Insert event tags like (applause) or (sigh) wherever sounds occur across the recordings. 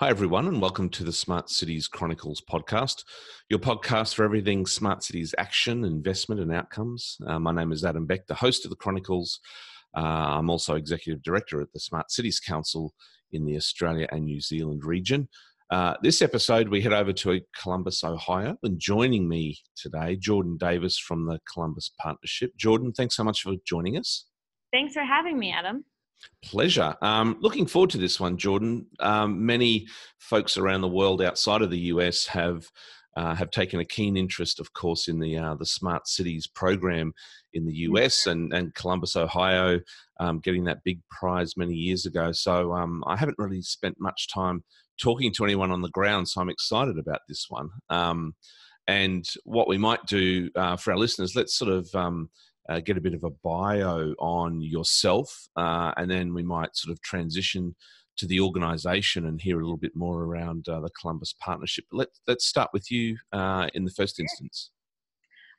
Hi, everyone, and welcome to the Smart Cities Chronicles podcast, your podcast for everything smart cities action, investment, and outcomes. Uh, my name is Adam Beck, the host of the Chronicles. Uh, I'm also executive director at the Smart Cities Council in the Australia and New Zealand region. Uh, this episode, we head over to Columbus, Ohio, and joining me today, Jordan Davis from the Columbus Partnership. Jordan, thanks so much for joining us. Thanks for having me, Adam. Pleasure. Um, looking forward to this one, Jordan. Um, many folks around the world outside of the US have uh, have taken a keen interest, of course, in the uh, the smart cities program in the US mm-hmm. and and Columbus, Ohio, um, getting that big prize many years ago. So um, I haven't really spent much time talking to anyone on the ground, so I'm excited about this one. Um, and what we might do uh, for our listeners, let's sort of um, uh, get a bit of a bio on yourself, uh, and then we might sort of transition to the organisation and hear a little bit more around uh, the Columbus partnership. Let, let's start with you uh, in the first instance.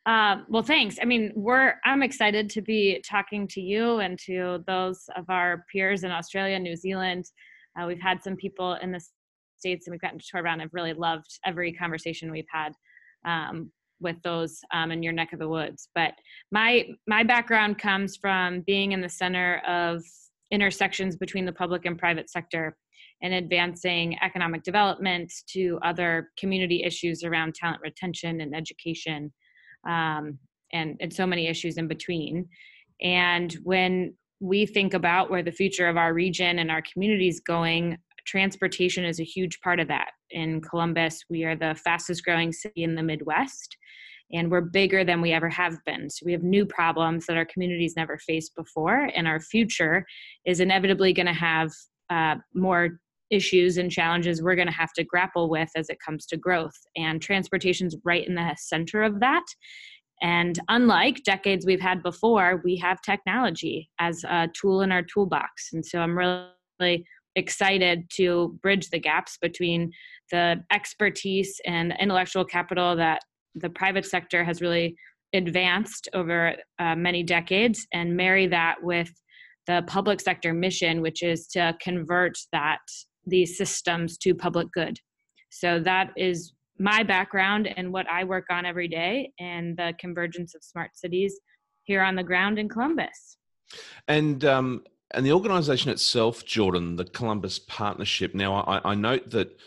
Uh, well, thanks. I mean, we're I'm excited to be talking to you and to those of our peers in Australia, New Zealand. Uh, we've had some people in the states, and we've gotten to tour around. I've really loved every conversation we've had um, with those um, in your neck of the woods. But my my background comes from being in the center of intersections between the public and private sector and advancing economic development to other community issues around talent retention and education um, and, and so many issues in between and when we think about where the future of our region and our community is going transportation is a huge part of that. In Columbus, we are the fastest growing city in the Midwest, and we're bigger than we ever have been. So we have new problems that our communities never faced before, and our future is inevitably going to have uh, more issues and challenges we're going to have to grapple with as it comes to growth. And transportation's right in the center of that. And unlike decades we've had before, we have technology as a tool in our toolbox. And so I'm really excited to bridge the gaps between the expertise and intellectual capital that the private sector has really advanced over uh, many decades and marry that with the public sector mission which is to convert that these systems to public good. So that is my background and what i work on every day and the convergence of smart cities here on the ground in columbus. And um, and the organisation itself, Jordan, the Columbus Partnership. Now, I, I, note that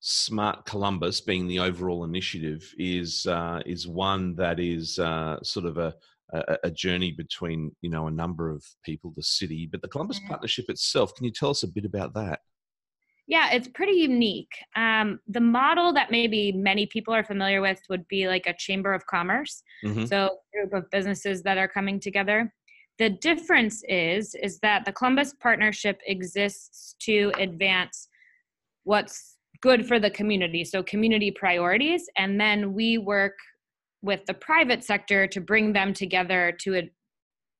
Smart Columbus, being the overall initiative, is uh, is one that is uh, sort of a, a, a journey between you know a number of people, the city, but the Columbus mm-hmm. Partnership itself. Can you tell us a bit about that? Yeah, it's pretty unique. Um, the model that maybe many people are familiar with would be like a chamber of commerce. Mm-hmm. So, a group of businesses that are coming together. The difference is is that the Columbus partnership exists to advance what's good for the community, so community priorities, and then we work with the private sector to bring them together to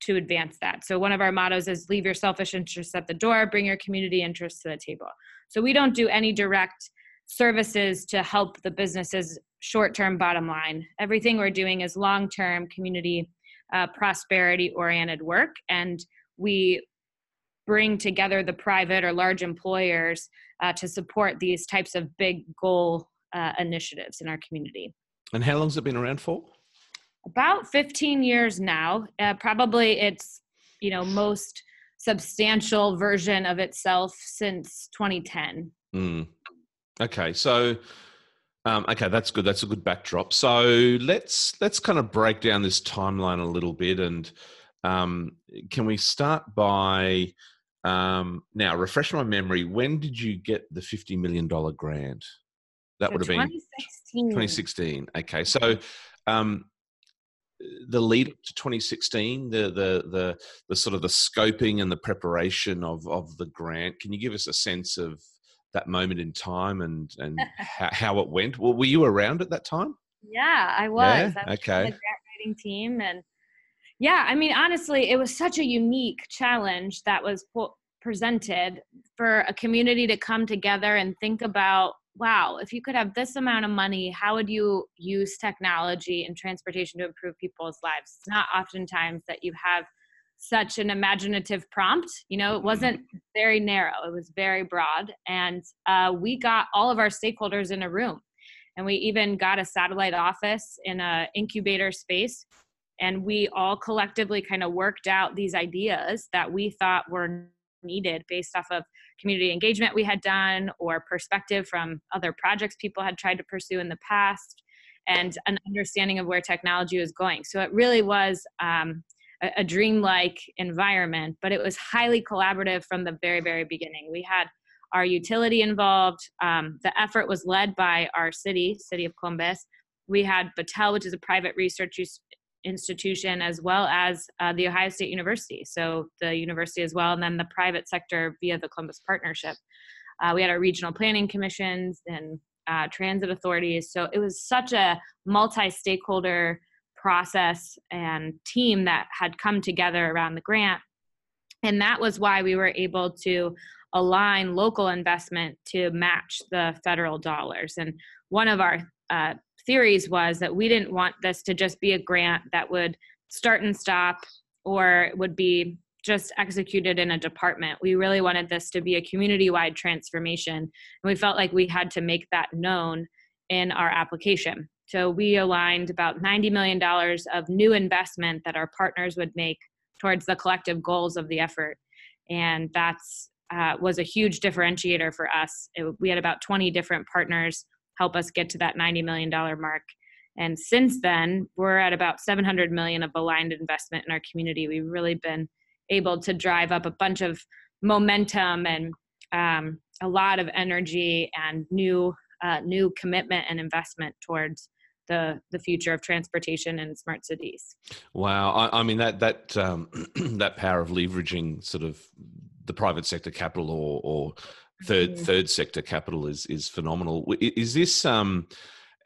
to advance that. So one of our mottos is leave your selfish interests at the door, bring your community interests to the table. So we don't do any direct services to help the businesses short-term bottom line. Everything we're doing is long-term community uh, prosperity oriented work. And we bring together the private or large employers uh, to support these types of big goal uh, initiatives in our community. And how long has it been around for? About 15 years now. Uh, probably its you know most substantial version of itself since 2010 mm. okay so um, okay, that's good. That's a good backdrop. So let's let's kind of break down this timeline a little bit, and um, can we start by um, now refresh my memory? When did you get the fifty million dollar grant? That so would have 2016. been 2016. Okay, so um, the lead up to 2016, the the the the sort of the scoping and the preparation of of the grant. Can you give us a sense of that moment in time and and (laughs) how, how, it went. Well, were you around at that time? Yeah, I was. Yeah? I was okay. The grant writing team, and yeah, I mean, honestly, it was such a unique challenge that was presented for a community to come together and think about. Wow, if you could have this amount of money, how would you use technology and transportation to improve people's lives? It's not oftentimes that you have such an imaginative prompt. You know, it mm-hmm. wasn't very narrow, it was very broad. And uh, we got all of our stakeholders in a room. And we even got a satellite office in a incubator space. And we all collectively kind of worked out these ideas that we thought were needed based off of community engagement we had done or perspective from other projects people had tried to pursue in the past and an understanding of where technology was going. So it really was um, a, a dreamlike environment, but it was highly collaborative from the very, very beginning. We had our utility involved. Um, the effort was led by our city, City of Columbus. We had Battelle, which is a private research institution, as well as uh, the Ohio State University. So the university as well, and then the private sector via the Columbus Partnership. Uh, we had our regional planning commissions and uh, transit authorities. So it was such a multi stakeholder process and team that had come together around the grant. And that was why we were able to align local investment to match the federal dollars. And one of our uh, theories was that we didn't want this to just be a grant that would start and stop or would be just executed in a department. We really wanted this to be a community wide transformation. And we felt like we had to make that known in our application. So we aligned about $90 million of new investment that our partners would make towards the collective goals of the effort. And that's uh, was a huge differentiator for us. It, we had about 20 different partners help us get to that $90 million mark. And since then, we're at about 700 million of aligned investment in our community. We've really been able to drive up a bunch of momentum and um, a lot of energy and new uh, new commitment and investment towards the the future of transportation and smart cities. Wow, I, I mean that that um, (clears throat) that power of leveraging sort of the private sector capital or, or 3rd mm-hmm. third sector capital is is phenomenal. Is this um,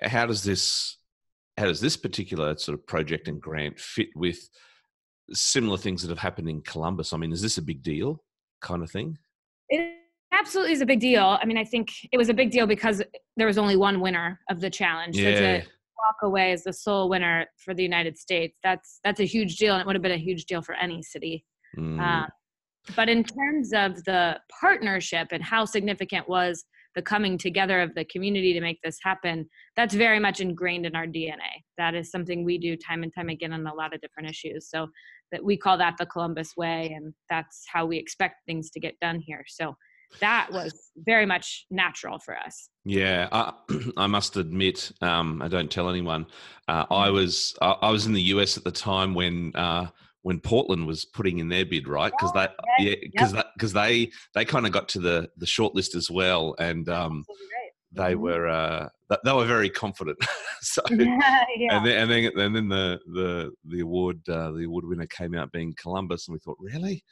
how does this how does this particular sort of project and grant fit with similar things that have happened in Columbus? I mean, is this a big deal kind of thing? Absolutely is a big deal. I mean, I think it was a big deal because there was only one winner of the challenge. Yeah. So to walk away as the sole winner for the United States, that's that's a huge deal, and it would have been a huge deal for any city. Mm. Uh, but in terms of the partnership and how significant was the coming together of the community to make this happen, that's very much ingrained in our DNA. That is something we do time and time again on a lot of different issues. So that we call that the Columbus way, and that's how we expect things to get done here. So that was very much natural for us. Yeah, I, (clears throat) I must admit, um, I don't tell anyone. Uh, I was I, I, was in the US at the time when uh, when Portland was putting in their bid, right? Because oh, yeah, because yep. because they they kind of got to the the short list as well, and um, they mm-hmm. were uh, they were very confident. (laughs) so (laughs) yeah, yeah. and then and then and then the the the award uh, the award winner came out being Columbus, and we thought, really,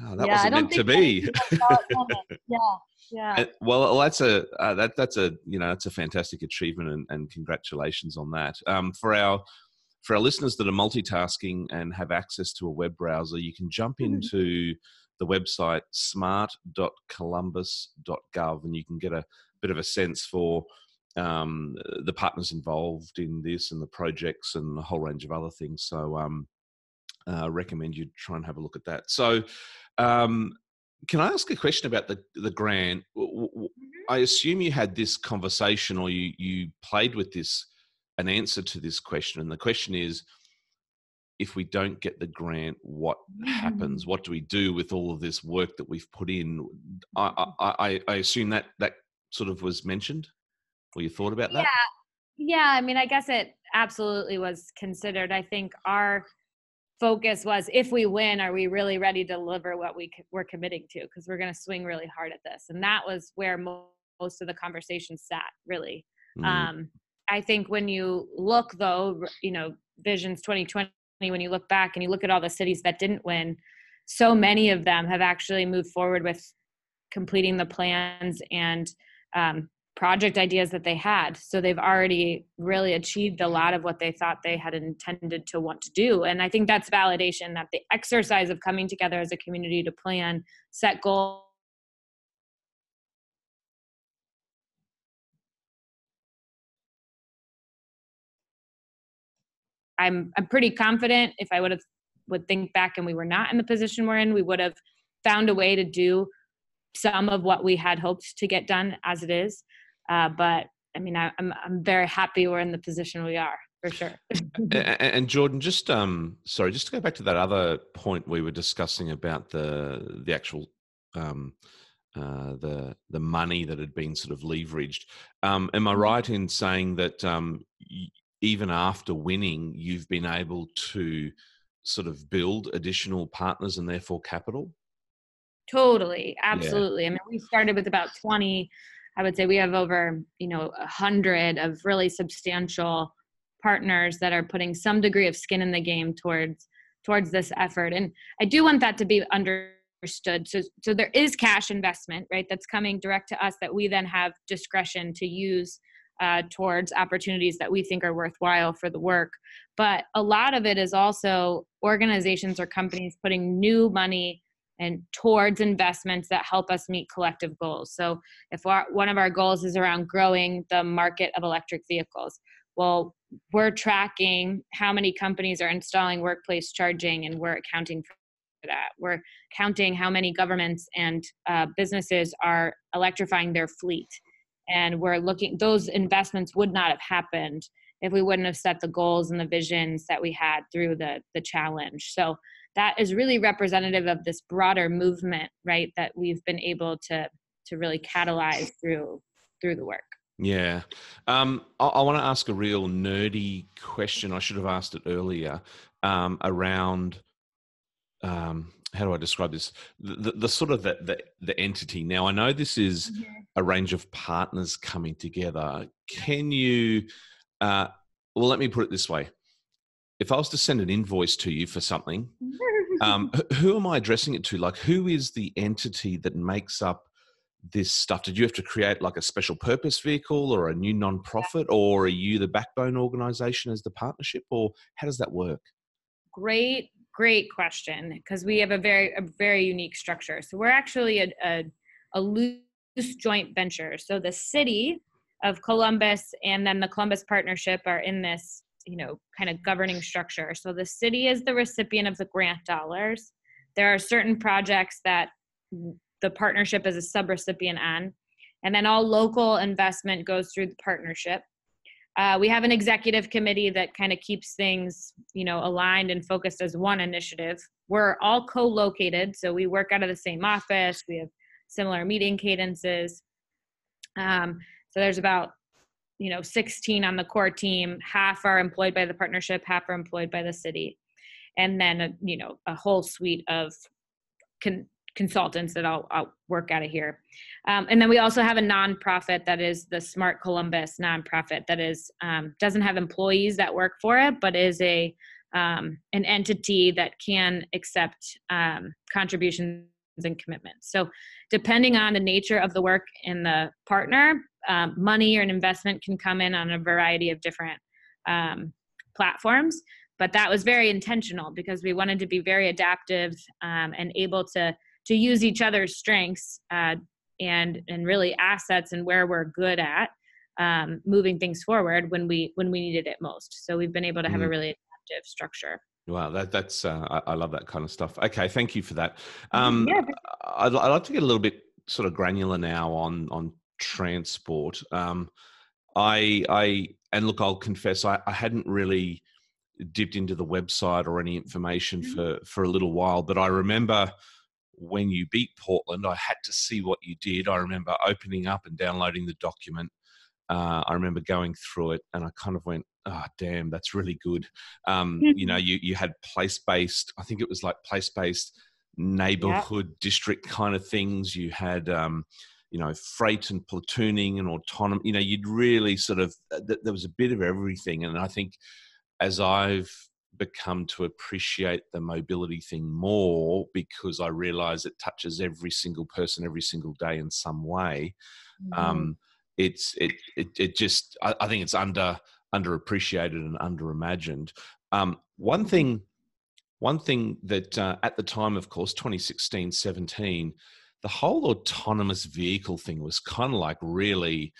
oh, that yeah, wasn't meant to be. (laughs) yeah, yeah. well, that's a uh, that that's a you know that's a fantastic achievement, and, and congratulations on that. Um, for our for our listeners that are multitasking and have access to a web browser, you can jump mm-hmm. into the website smart.columbus.gov and you can get a bit of a sense for um, the partners involved in this and the projects and a whole range of other things. So, um, uh, recommend you try and have a look at that. So, um, can I ask a question about the the grant? Mm-hmm. I assume you had this conversation or you you played with this an answer to this question, and the question is. If we don't get the grant, what mm. happens? What do we do with all of this work that we've put in? I, I, I assume that that sort of was mentioned or you thought about that yeah yeah i mean i guess it absolutely was considered i think our focus was if we win are we really ready to deliver what we we're committing to? Because we're going to swing really hard at this. And that was where most of the conversation sat really. Mm. um, i think when you look though you know visions 2020 when you look back and you look at all the cities that didn't win so many of them have actually moved forward with completing the plans and um, project ideas that they had. So they've already really achieved a lot of what they thought they had intended to want to do. And I think that's validation that the exercise of coming together as a community to plan, set goals, I'm I'm pretty confident if I would have would think back and we were not in the position we're in, we would have found a way to do some of what we had hoped to get done as it is. Uh, but I mean, I, am I'm, I'm very happy we're in the position we are for sure. (laughs) and, and, Jordan, just um, sorry, just to go back to that other point we were discussing about the the actual um, uh, the the money that had been sort of leveraged. Um, am I mm-hmm. right in saying that um, y- even after winning, you've been able to sort of build additional partners and therefore capital? Totally, absolutely. Yeah. I mean, we started with about twenty. I would say we have over you know a hundred of really substantial partners that are putting some degree of skin in the game towards towards this effort, and I do want that to be understood. So, so there is cash investment, right? That's coming direct to us that we then have discretion to use uh, towards opportunities that we think are worthwhile for the work. But a lot of it is also organizations or companies putting new money and towards investments that help us meet collective goals. So if our, one of our goals is around growing the market of electric vehicles, well, we're tracking how many companies are installing workplace charging and we're accounting for that. We're counting how many governments and uh, businesses are electrifying their fleet. And we're looking, those investments would not have happened if we wouldn't have set the goals and the visions that we had through the, the challenge. So that is really representative of this broader movement, right, that we've been able to, to really catalyze through, through the work. Yeah. Um, I, I want to ask a real nerdy question. I should have asked it earlier um, around um, how do I describe this? The, the, the sort of the, the, the, entity. Now, I know this is mm-hmm. a range of partners coming together. Can you, uh, well, let me put it this way. If I was to send an invoice to you for something, (laughs) um, who am I addressing it to? Like, who is the entity that makes up this stuff? Did you have to create like a special purpose vehicle or a new nonprofit, or are you the backbone organization as the partnership, or how does that work? Great great question because we have a very a very unique structure. So we're actually a, a, a loose joint venture. So the city of Columbus and then the Columbus Partnership are in this you know kind of governing structure. So the city is the recipient of the grant dollars. There are certain projects that the partnership is a subrecipient on, and then all local investment goes through the partnership. Uh, we have an executive committee that kind of keeps things, you know, aligned and focused as one initiative. We're all co-located, so we work out of the same office. We have similar meeting cadences. Um, so there's about, you know, 16 on the core team. Half are employed by the partnership, half are employed by the city, and then a, you know a whole suite of con- consultants that I'll, I'll work out of here. Um, and then we also have a nonprofit that is the Smart Columbus nonprofit that is um, doesn't have employees that work for it, but is a um, an entity that can accept um, contributions and commitments. So depending on the nature of the work in the partner, um, money or an investment can come in on a variety of different um, platforms. But that was very intentional because we wanted to be very adaptive and able to to use each other's strengths uh, and and really assets and where we're good at um, moving things forward when we when we needed it most. So we've been able to have mm. a really adaptive structure. Wow, that, that's uh, I, I, love that kind of stuff. Okay, thank you for that. Um, yeah. I'd, I'd, like to get a little bit sort of granular now on on transport. Um, I I and look, I'll confess, I, I hadn't really dipped into the website or any information mm-hmm. for for a little while, but I remember when you beat Portland, I had to see what you did. I remember opening up and downloading the document. Uh, I remember going through it, and I kind of went, "Oh, damn, that's really good." Um, you know, (laughs) you you had place based. I think it was like place based neighborhood yep. district kind of things. You had. Um, you know, freight and platooning and autonomy. You know, you'd really sort of uh, there was a bit of everything, and I think as I've become to appreciate the mobility thing more because I realize it touches every single person every single day in some way. Mm-hmm. Um, it's it, it it just I, I, think it's under underappreciated and underimagined. Um, one thing one thing that uh, at the time, of course, 2016, 17, the whole autonomous vehicle thing was kind of like really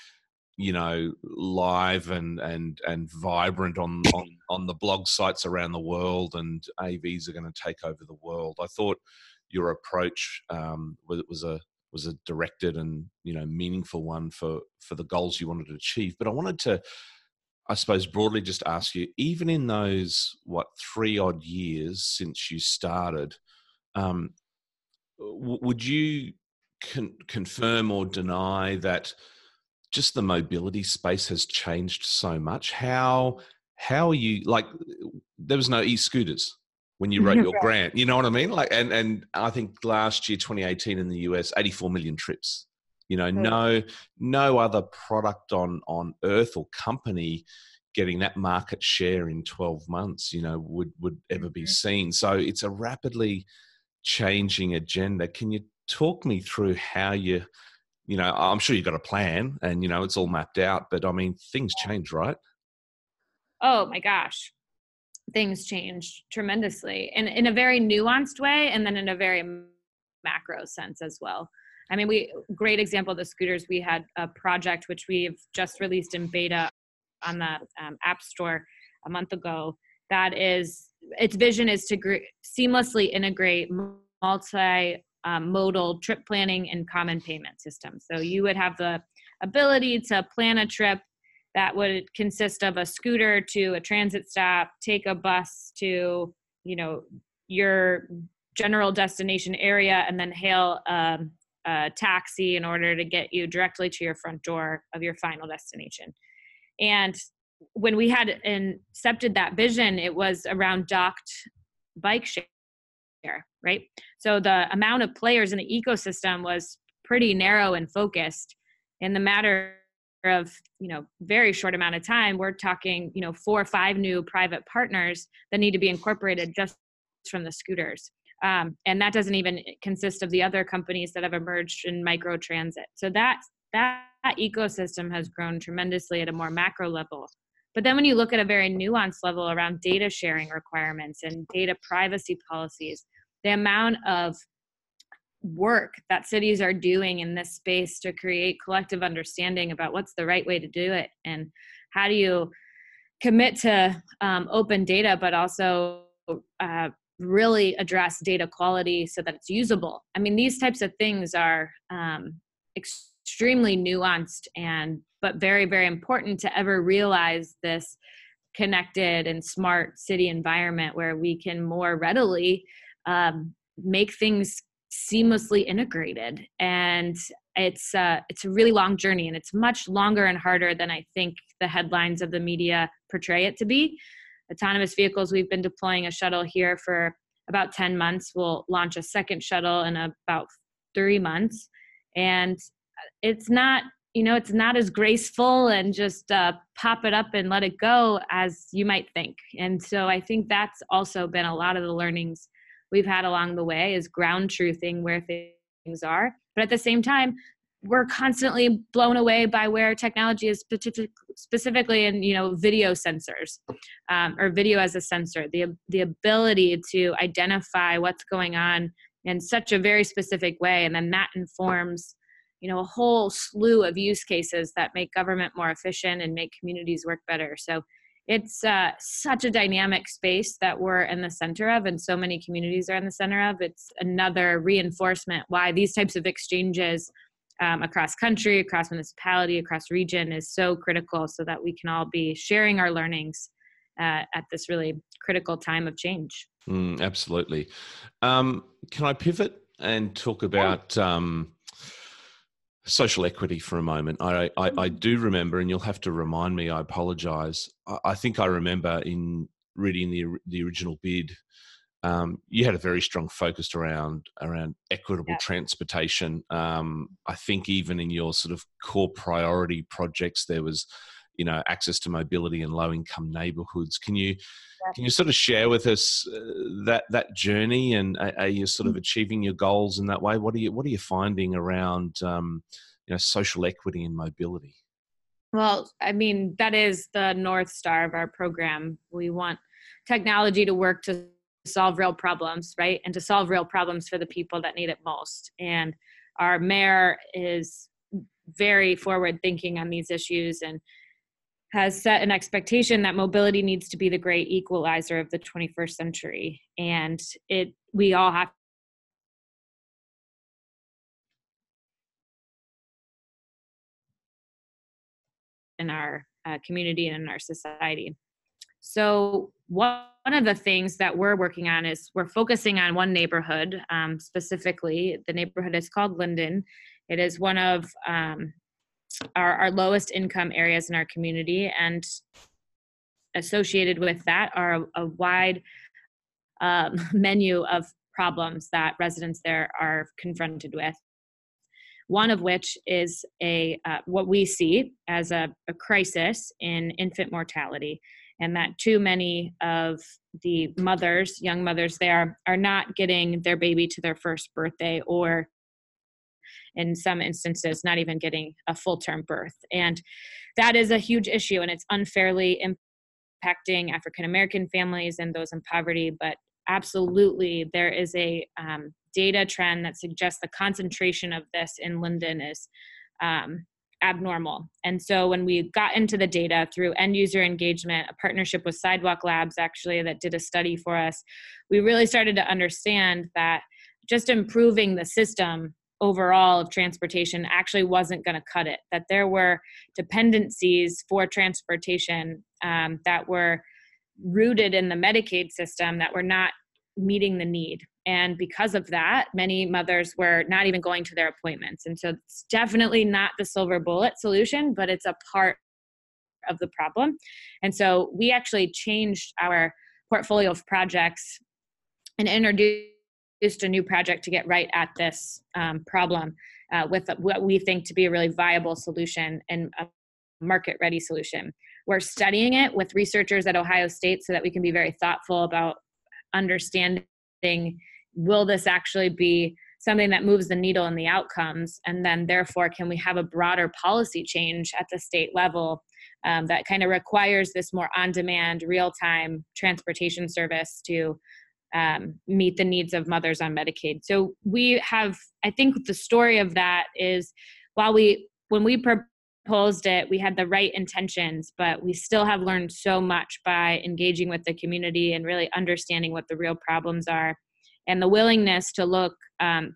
you know live and and and vibrant on on on the blog sites around the world and avs are going to take over the world i thought your approach um, was a was a directed and you know meaningful one for for the goals you wanted to achieve. But i wanted to i suppose broadly just ask you even in those what three odd years since you started um, w- would you con- confirm or deny that just the mobility space has changed so much? How how are you like there was no e-scooters when you wrote (laughs) your grant. You know what I mean? Like, and and I think last year, 2018 in the US, 84 million trips. You know, no no other product on on earth or company getting that market share in 12 months. You know, would would ever be mm-hmm. seen. So it's a rapidly changing agenda. Can you talk me through how you you know i'm sure you've got a plan and you know it's all mapped out but i mean things change right oh my gosh things changed tremendously and in a very nuanced way and then in a very macro sense as well. I mean we great example of the scooters we had a project which we've just released in beta on the um, app store a month ago. That is its vision is to gr- seamlessly integrate multi um, modal trip planning and common payment systems. So you would have the ability to plan a trip that would consist of a scooter to a transit stop, take a bus to, you know, your general destination area, and then hail um, a taxi in order to get you directly to your front door of your final destination. And when we had incepted that vision, it was around docked bike share, right? So the amount of players in the ecosystem was pretty narrow and focused. In the matter of you know very short amount of time we're talking you know four or five new private partners that need to be incorporated just from the scooters. Um, and that doesn't even consist of the other companies that have emerged in micro transit so that that ecosystem has grown tremendously at a more macro level. But then when you look at a very nuanced level around data sharing requirements and data privacy policies the amount of work that cities are doing in this space to create collective understanding about what's the right way to do it and how do you commit to um, open data but also uh, really address data quality so that it's usable. I mean these types of things are um, extremely nuanced and but very very important to ever realize this connected and smart city environment where we can more readily um, make things seamlessly integrated. And it's uh, it's a really long journey and it's much longer and harder than i think the headlines of the media portray it to be. Autonomous vehicles we've been deploying a shuttle here for about 10 months. We'll launch a second shuttle in about three months. And it's not you know it's not as graceful and just uh, pop it up and let it go as you might think. And so i think that's also been a lot of the learnings we've had along the way is ground truthing where things are. But at the same time, we're constantly blown away by where technology is specific, specifically in you know video sensors um, or video as a sensor the the ability to identify what's going on in such a very specific way and then that informs you know a whole slew of use cases that make government more efficient and make communities work better so it's uh, such a dynamic space that we're in the center of and so many communities are in the center of. It's another reinforcement why these types of exchanges um, across country across municipality across region is so critical so that we can all be sharing our learnings uh, at this really critical time of change. Mm, absolutely. Um, can i pivot and talk about um, social equity for a moment. I, I, I, mm-hmm. do remember, and you'll have to remind me. I apologise. I, I, think I remember in reading the the original bid, um, you had a very strong focus around around equitable yeah. transportation. Um, I think even in your sort of core priority projects, there was, you know, access to mobility in low income neighbourhoods. Can you? Can you sort of share with us uh, that that journey, and are, are, you sort of mm. achieving your goals in that way? What are you What are you finding around um, you know social equity and mobility? Well, I mean that is the north star of our program. We want technology to work to solve real problems, right, and to solve real problems for the people that need it most. And our mayor is very forward thinking on these issues and has set an expectation that mobility needs to be the great equalizer of the 21st century. And it we all have in our uh, community and in our society. So one of the things that we're working on is we're focusing on one neighborhood um, specifically. The neighborhood is called linden. It is one of um, our, our lowest income areas in our community and associated with that are a, a wide um, (laughs) menu of problems that residents there are confronted with. One of which is a uh, what we see as a, a, crisis in infant mortality and that too many of the mothers young mothers there are not getting their baby to their first birthday or in some instances not even getting a full term birth and that is a huge issue and it's unfairly impacting african american families and those in poverty but absolutely there is a um, data trend that suggests the concentration of this in linden is um, abnormal. And so when we got into the data through end user engagement, a partnership with Sidewalk Labs actually that did a study for us, we really started to understand that just improving the system overall of transportation actually wasn't going to cut it that there were dependencies for transportation um, that were rooted in the medicaid system that were not meeting the need. And because of that many mothers were not even going to their appointments. And so it's definitely not the silver bullet solution but it's a part of the problem. And so we actually changed our portfolio of projects and introduced a new project to get right at this um, problem uh, with what we think to be a really viable solution and a market ready solution. We're studying it with researchers at Ohio State so that we can be very thoughtful about understanding will this actually be something that moves the needle in the outcomes and then therefore can we have a broader policy change at the state level um, that kind of requires this more on demand real time transportation service to um, meet the needs of mothers on Medicaid. So we have, I think, the story of that is while we, when we proposed it, we had the right intentions, but we still have learned so much by engaging with the community and really understanding what the real problems are and the willingness to look um,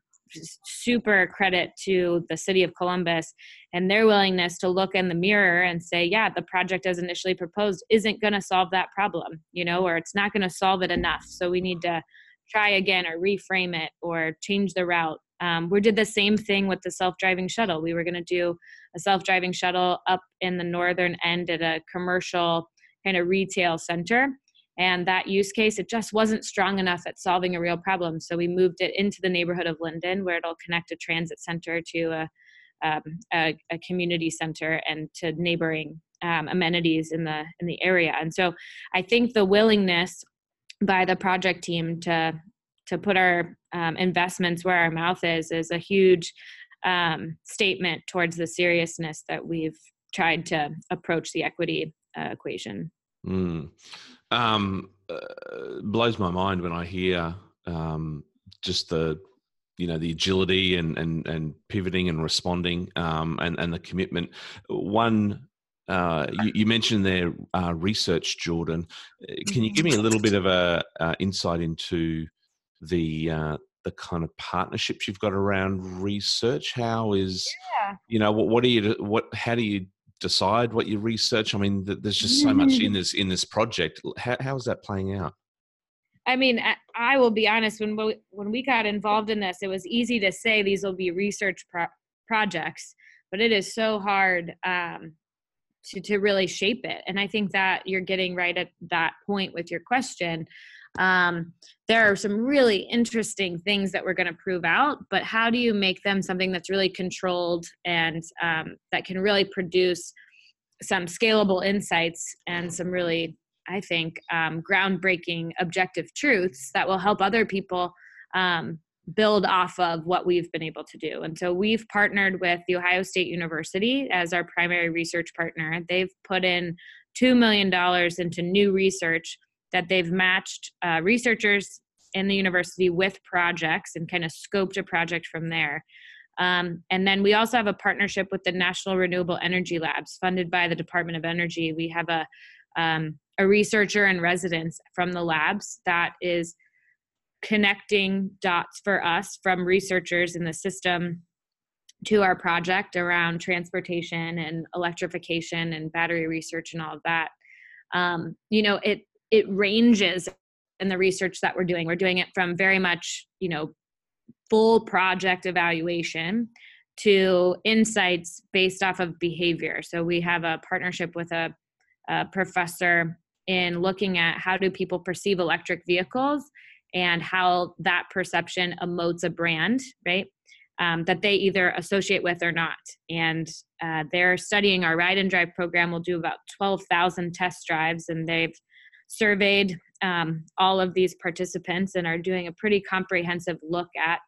super credit to the city of Columbus and their willingness to look in the mirror and say, yeah, the project as initially proposed isn't going to solve that problem, you know, or it's not going to solve it enough. So we need to try again or reframe it or change the route. Um, we did the same thing with the self-driving shuttle. We were going to do a self-driving shuttle up in the northern end at a commercial kind of retail center and that use case it just wasn't strong enough at solving a real problem. So we moved it into the neighborhood of linden where it'll connect a transit center to a, um, a, a, community center and to neighboring um, amenities in the in the area. And so i think the willingness by the project team to to put our um, investments where our mouth is is a huge um, statement towards the seriousness that we've tried to approach the equity uh, equation. Mm um, uh, blows my mind when I hear um, just the you know the agility and and and pivoting and responding um, and and the commitment. One. Uh, you, you, mentioned their uh, research, Jordan. Uh, can you give me a little bit of a uh, insight into the uh, the kind of partnerships you've got around research? How is yeah. you know what, what do you what how do you decide what you research? I mean, there's just so much in this in this project. How how is that playing out? I mean, I will be honest. When we, when we got involved in this, it was easy to say these will be research pro- projects, but it is so hard um, to to really shape it. And I think that you're getting right at that point with your question. Um, there are some really interesting things that we're going to prove out, but how do you make them something that's really controlled and um, that can really produce some scalable insights and some really, I think, um, groundbreaking objective truths that will help other people um, build off of what we've been able to do. And so we've partnered with The Ohio State University as our primary research partner. They've put in $2 million into new research that they've matched uh, researchers in the university with projects and kind of scoped a project from there. Um, and then we also have a partnership with the National Renewable Energy Labs, funded by the Department of Energy. We have a um, a researcher in residence from the labs that is connecting dots for us from researchers in the system to our project around transportation and electrification and battery research and all of that. Um, you know, it it ranges in the research that we're doing. We're doing it from very much, you know, full project evaluation to insights based off of behavior. So we have a partnership with a, a professor in looking at how do people perceive electric vehicles and how that perception emotes a brand, right? Um, that they either associate with or not. And uh, they're studying our ride and drive program. We'll do about 12,000 test drives, and they've surveyed um, all of these participants and are doing a pretty comprehensive look at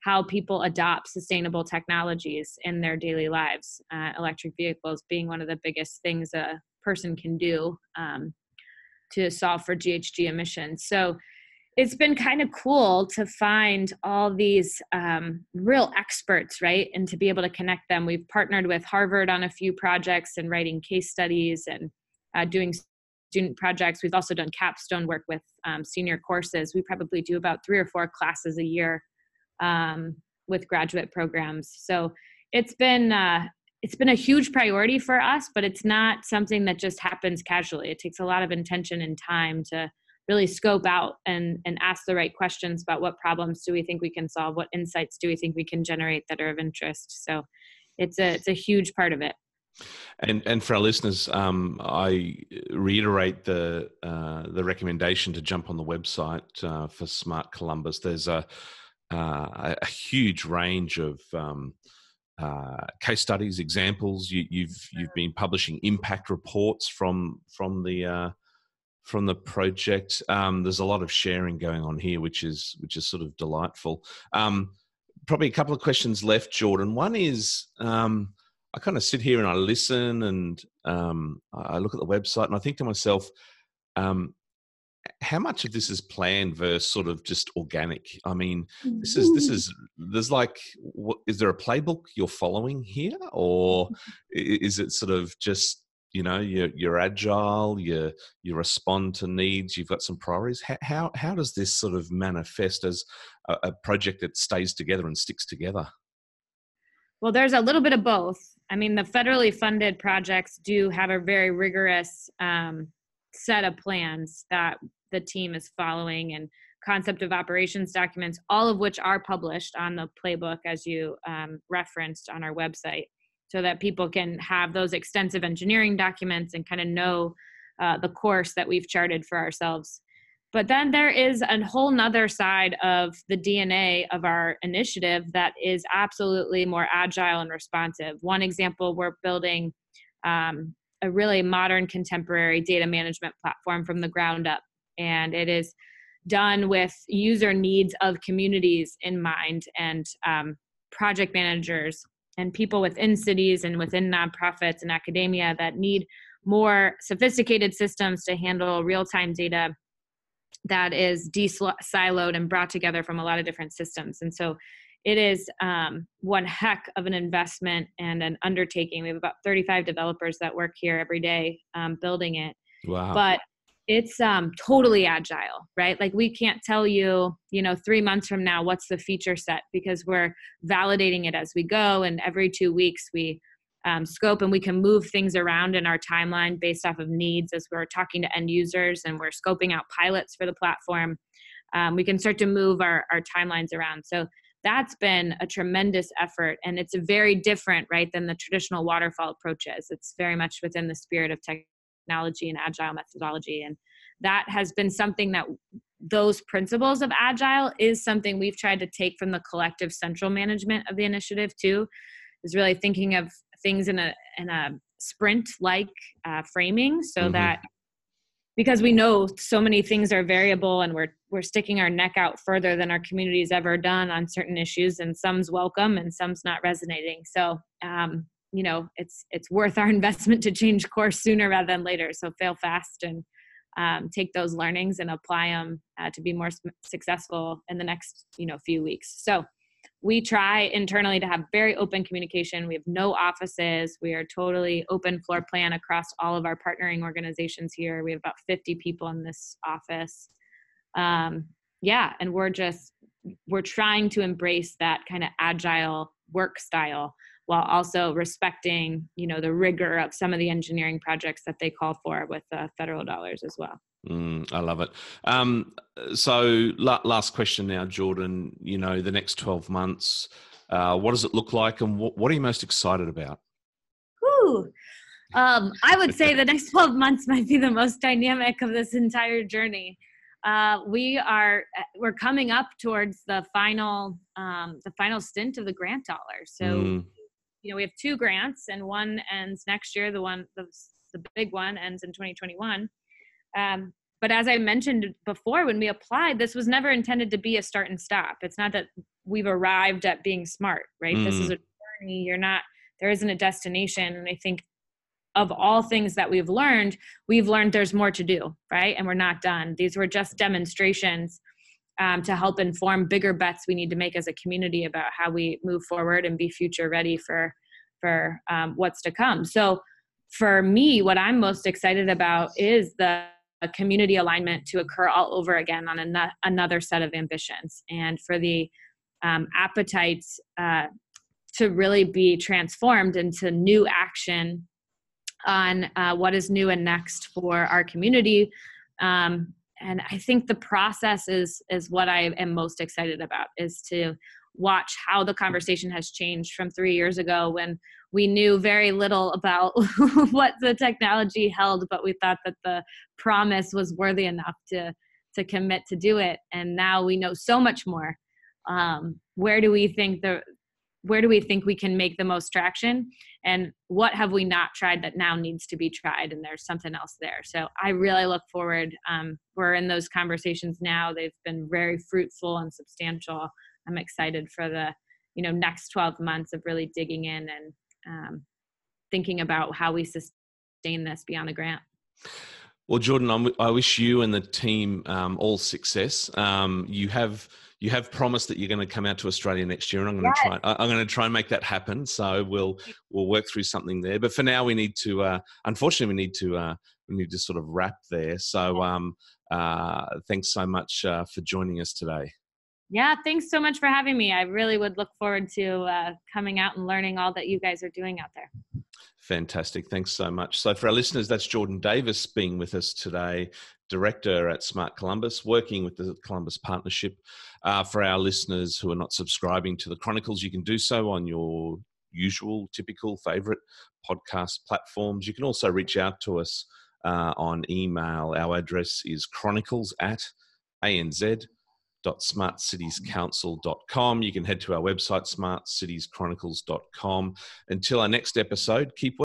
how people adopt sustainable technologies in their daily lives. Uh, electric vehicles being one of the biggest things a person can do um, to solve for GHG emissions. So it's been kind of cool to find all these um, real experts, right? And to be able to connect them. We've partnered with Harvard on a few projects and writing case studies and uh, doing student projects. We've also done capstone work with um, senior courses. We probably do about three or four classes a year um, with graduate programs. So it's been uh, it's been a huge priority for us, but it's not something that just happens casually. It takes a lot of intention and time to really scope out and and ask the right questions about what problems do we think we can solve, what insights do we think we can generate that are of interest. So it's a it's a huge part of it. And and for our listeners, um, I reiterate the uh, the recommendation to jump on the website uh, for Smart Columbus. There's a uh, a huge range of um, uh, case studies, examples. You, have you've, you've been publishing impact reports from from the uh, from the project. Um, there's a lot of sharing going on here, which is which is sort of delightful. Um, probably a couple of questions left, Jordan. One is um, I kind of sit here and I listen and um, I look at the website and I think to myself, um, how much of this is planned versus sort of just organic? I mean this is this mm-hmm. is there's like what, is there a playbook you're following here? Or is it sort of just you know you're, you're agile you you respond to needs you've got some priorities? How how, how does this sort of manifest as a, a project that stays together and sticks together? Well there's a little bit of both i mean the federally funded projects do have a very rigorous um, set of plans that the team is following and concept of operations documents, all of which are published on the playbook as you um, referenced on our website, so that people can have those extensive engineering documents and kind of know uh, the course that we've charted for ourselves. But then there is a whole nother side of the DNA of our initiative that is absolutely more agile and responsive. One example, we're building um, a really modern contemporary data management platform from the ground up and it is done with user needs of communities in mind and um, project managers and people within cities and within nonprofits and academia that need more sophisticated systems to handle real-time data that is de-siloed and brought together from a lot of different systems. And so it is um, one heck of an investment and an undertaking. We have about 35 developers that work here every day um, building it. Wow. but it's um totally agile right? Like we can't tell you you know 3 months from now what's the feature set because we're validating it as we go. And every 2 weeks we um, scope and we can move things around in our timeline based off of needs as we're talking to end users and we're scoping out pilots for the platform. Um, we can start to move our, our timelines around. So that's been a tremendous effort and it's very different right than the traditional waterfall approaches. It's very much within the spirit of technology and agile methodology and that has been something that those principles of agile is something we've tried to take from the collective central management of the initiative too is really thinking of things in a in a sprint like uh, framing so mm-hmm. that because we know so many things are variable and we're we're sticking our neck out further than our community's ever done on certain issues and some's welcome and some's not resonating. So um, you know it's it's worth our (laughs) investment to change course sooner rather than later. So fail fast and um, take those learnings and apply them uh, to be more successful in the next you know few weeks. So we try internally to have very open communication. We have no offices. We are totally open floor plan across all of our partnering organizations here. We have about 50 people in this office. Um, yeah, and we're just we're trying to embrace that kind of agile work style while also respecting you know the rigor of some of the engineering projects that they call for with uh, federal dollars as well Mm, I love it. Um, so, la- last question now, Jordan. You know, the next 12 months, uh, what does it look like and wh- what are you most excited about? Whew. Um, I would say the (laughs) next 12 months might be the most dynamic of this entire journey. Uh, we are uh, we're coming up towards the final um, the final stint of the grant dollars. So mm. you know we have two grants and one ends next year. The one the, the big one ends in 2021. Um, but as I mentioned before, when we applied, this was never intended to be a start and stop. It's not that we've arrived at being smart, right? Mm. This is mm. a journey. You're not, there isn't a destination. And I think of all things that we've learned, we've learned there's more to do, right? And we're not done. These were just demonstrations um, to help inform bigger bets we need to make as a community about how we move forward and be future ready for for um, what's to come. So, for me, what I'm most excited about is the a community alignment to occur all over again on an- another set of ambitions. And for the um, appetites uh, to really be transformed into new action on uh, what is new and next for our community um, and i think the process is is what i am most excited about is to watch how the conversation has changed from three years ago when we knew very little about (laughs) what the technology held, but we thought that the promise was worthy enough to to commit to do it. And now we know so much more. Um, where do we think the where do we think we can make the most traction and what have we not tried that now needs to be tried and there's something else there so i really look forward um, we're in those conversations now they've been very fruitful and substantial i'm excited for the you know next 12 months of really digging in and um, thinking about how we sustain this beyond the grant. Well, Jordan, I'm, i wish you and the team um, all success. Um, you have you have promised that you're going to come out to Australia next year, and I'm going yes. to try. I'm going to try and make that happen. So we'll we'll work through something there. But for now, we need to. Uh, unfortunately, we need to uh, we need to sort of wrap there. So um, uh, thanks so much uh, for joining us today. Yeah, thanks so much for having me. I really would look forward to uh, coming out and learning all that you guys are doing out there. Fantastic. Thanks so much. So, for our listeners, that's Jordan Davis being with us today, director at Smart Columbus, working with the Columbus Partnership. Uh, for our listeners who are not subscribing to the Chronicles, you can do so on your usual, typical, favorite podcast platforms. You can also reach out to us uh, on email. Our address is chronicles at anz smartcitiescouncil.com. You can head to our website, smartcitieschronicles.com. Until our next episode, keep